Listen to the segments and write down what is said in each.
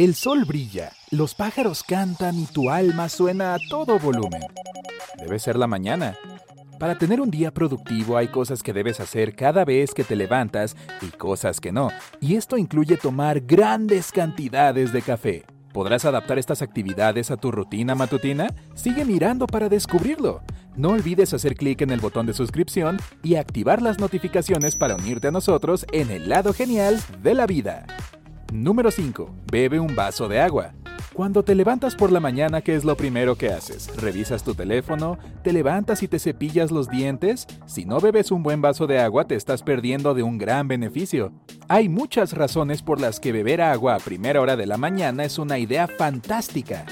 El sol brilla, los pájaros cantan y tu alma suena a todo volumen. Debe ser la mañana. Para tener un día productivo hay cosas que debes hacer cada vez que te levantas y cosas que no, y esto incluye tomar grandes cantidades de café. ¿Podrás adaptar estas actividades a tu rutina matutina? Sigue mirando para descubrirlo. No olvides hacer clic en el botón de suscripción y activar las notificaciones para unirte a nosotros en el lado genial de la vida. Número 5. Bebe un vaso de agua. Cuando te levantas por la mañana, ¿qué es lo primero que haces? ¿Revisas tu teléfono? ¿Te levantas y te cepillas los dientes? Si no bebes un buen vaso de agua, te estás perdiendo de un gran beneficio. Hay muchas razones por las que beber agua a primera hora de la mañana es una idea fantástica.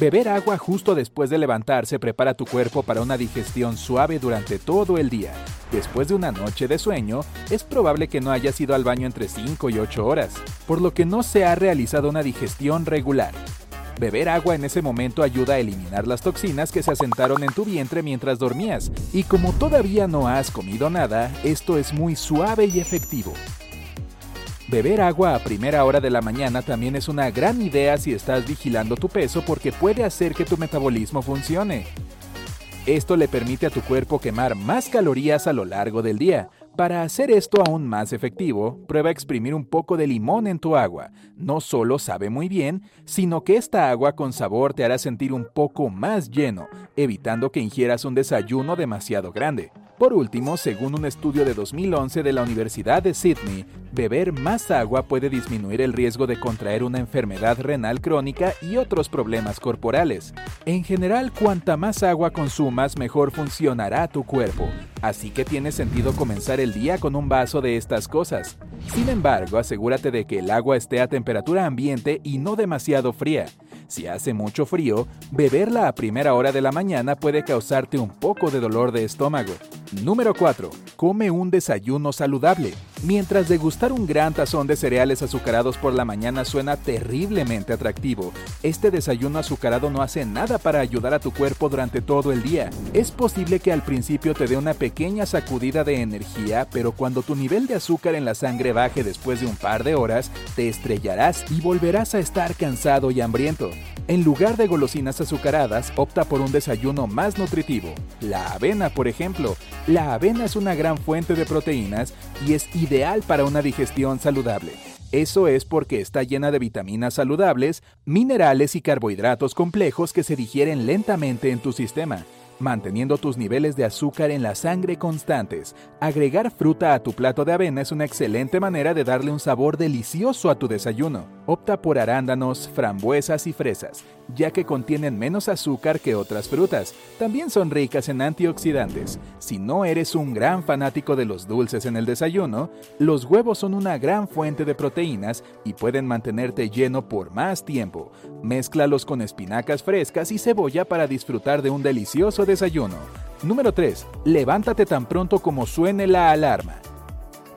Beber agua justo después de levantarse prepara tu cuerpo para una digestión suave durante todo el día. Después de una noche de sueño, es probable que no hayas ido al baño entre 5 y 8 horas, por lo que no se ha realizado una digestión regular. Beber agua en ese momento ayuda a eliminar las toxinas que se asentaron en tu vientre mientras dormías, y como todavía no has comido nada, esto es muy suave y efectivo. Beber agua a primera hora de la mañana también es una gran idea si estás vigilando tu peso porque puede hacer que tu metabolismo funcione. Esto le permite a tu cuerpo quemar más calorías a lo largo del día. Para hacer esto aún más efectivo, prueba a exprimir un poco de limón en tu agua. No solo sabe muy bien, sino que esta agua con sabor te hará sentir un poco más lleno, evitando que ingieras un desayuno demasiado grande. Por último, según un estudio de 2011 de la Universidad de Sydney, beber más agua puede disminuir el riesgo de contraer una enfermedad renal crónica y otros problemas corporales. En general, cuanta más agua consumas, mejor funcionará tu cuerpo, así que tiene sentido comenzar el día con un vaso de estas cosas. Sin embargo, asegúrate de que el agua esté a temperatura ambiente y no demasiado fría. Si hace mucho frío, beberla a primera hora de la mañana puede causarte un poco de dolor de estómago. Número 4. Come un desayuno saludable. Mientras degustar un gran tazón de cereales azucarados por la mañana suena terriblemente atractivo, este desayuno azucarado no hace nada para ayudar a tu cuerpo durante todo el día. Es posible que al principio te dé una pequeña sacudida de energía, pero cuando tu nivel de azúcar en la sangre baje después de un par de horas, te estrellarás y volverás a estar cansado y hambriento. En lugar de golosinas azucaradas, opta por un desayuno más nutritivo. La avena, por ejemplo. La avena es una gran fuente de proteínas y es ideal para una digestión saludable. Eso es porque está llena de vitaminas saludables, minerales y carbohidratos complejos que se digieren lentamente en tu sistema manteniendo tus niveles de azúcar en la sangre constantes. Agregar fruta a tu plato de avena es una excelente manera de darle un sabor delicioso a tu desayuno. Opta por arándanos, frambuesas y fresas, ya que contienen menos azúcar que otras frutas. También son ricas en antioxidantes. Si no eres un gran fanático de los dulces en el desayuno, los huevos son una gran fuente de proteínas y pueden mantenerte lleno por más tiempo. Mézclalos con espinacas frescas y cebolla para disfrutar de un delicioso desayuno. Número 3. Levántate tan pronto como suene la alarma.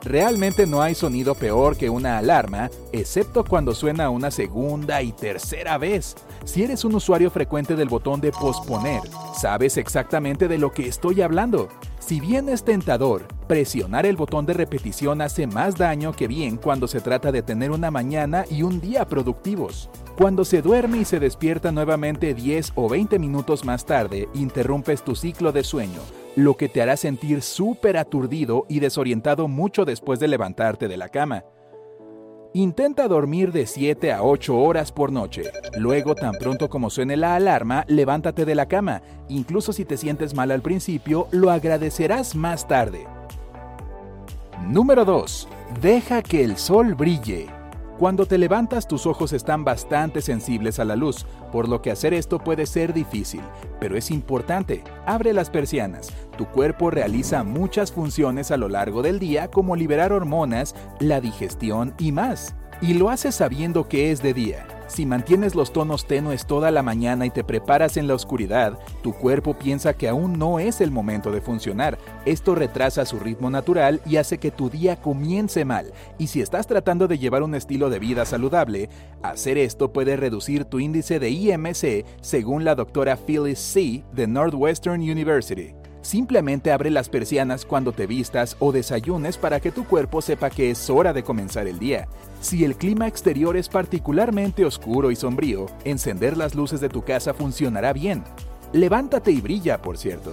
Realmente no hay sonido peor que una alarma, excepto cuando suena una segunda y tercera vez. Si eres un usuario frecuente del botón de posponer, sabes exactamente de lo que estoy hablando. Si bien es tentador, presionar el botón de repetición hace más daño que bien cuando se trata de tener una mañana y un día productivos. Cuando se duerme y se despierta nuevamente 10 o 20 minutos más tarde, interrumpes tu ciclo de sueño, lo que te hará sentir súper aturdido y desorientado mucho después de levantarte de la cama. Intenta dormir de 7 a 8 horas por noche. Luego, tan pronto como suene la alarma, levántate de la cama. Incluso si te sientes mal al principio, lo agradecerás más tarde. Número 2. Deja que el sol brille. Cuando te levantas tus ojos están bastante sensibles a la luz, por lo que hacer esto puede ser difícil, pero es importante. Abre las persianas. Tu cuerpo realiza muchas funciones a lo largo del día como liberar hormonas, la digestión y más. Y lo haces sabiendo que es de día. Si mantienes los tonos tenues toda la mañana y te preparas en la oscuridad, tu cuerpo piensa que aún no es el momento de funcionar. Esto retrasa su ritmo natural y hace que tu día comience mal. Y si estás tratando de llevar un estilo de vida saludable, hacer esto puede reducir tu índice de IMC, según la doctora Phyllis C. de Northwestern University. Simplemente abre las persianas cuando te vistas o desayunes para que tu cuerpo sepa que es hora de comenzar el día. Si el clima exterior es particularmente oscuro y sombrío, encender las luces de tu casa funcionará bien. Levántate y brilla, por cierto.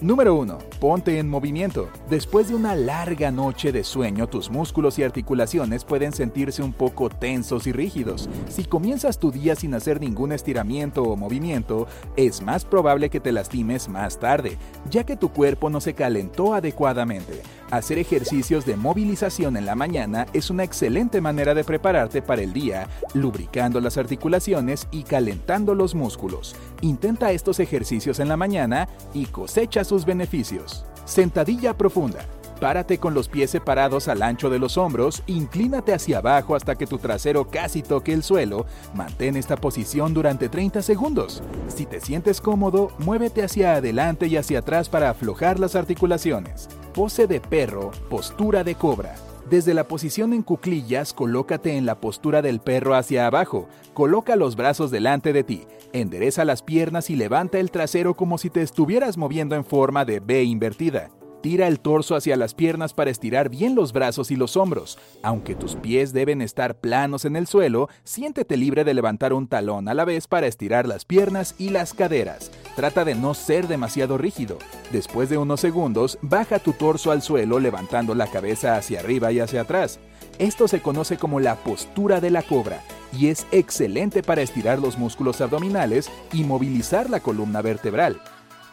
Número 1. Ponte en movimiento. Después de una larga noche de sueño, tus músculos y articulaciones pueden sentirse un poco tensos y rígidos. Si comienzas tu día sin hacer ningún estiramiento o movimiento, es más probable que te lastimes más tarde, ya que tu cuerpo no se calentó adecuadamente. Hacer ejercicios de movilización en la mañana es una excelente manera de prepararte para el día, lubricando las articulaciones y calentando los músculos. Intenta estos ejercicios en la mañana y cosecha sus beneficios. Sentadilla profunda. Párate con los pies separados al ancho de los hombros, inclínate hacia abajo hasta que tu trasero casi toque el suelo, mantén esta posición durante 30 segundos. Si te sientes cómodo, muévete hacia adelante y hacia atrás para aflojar las articulaciones. Pose de perro, postura de cobra. Desde la posición en cuclillas, colócate en la postura del perro hacia abajo. Coloca los brazos delante de ti. Endereza las piernas y levanta el trasero como si te estuvieras moviendo en forma de B invertida. Tira el torso hacia las piernas para estirar bien los brazos y los hombros. Aunque tus pies deben estar planos en el suelo, siéntete libre de levantar un talón a la vez para estirar las piernas y las caderas. Trata de no ser demasiado rígido. Después de unos segundos, baja tu torso al suelo levantando la cabeza hacia arriba y hacia atrás. Esto se conoce como la postura de la cobra y es excelente para estirar los músculos abdominales y movilizar la columna vertebral.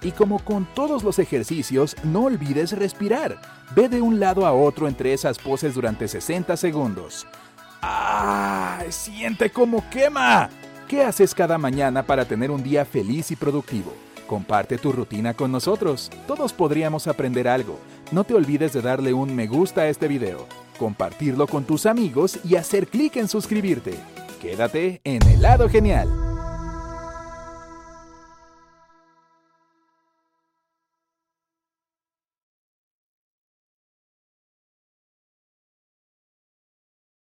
Y como con todos los ejercicios, no olvides respirar. Ve de un lado a otro entre esas poses durante 60 segundos. ¡Ah! ¡Siente cómo quema! ¿Qué haces cada mañana para tener un día feliz y productivo? Comparte tu rutina con nosotros. Todos podríamos aprender algo. No te olvides de darle un me gusta a este video, compartirlo con tus amigos y hacer clic en suscribirte. Quédate en el lado genial.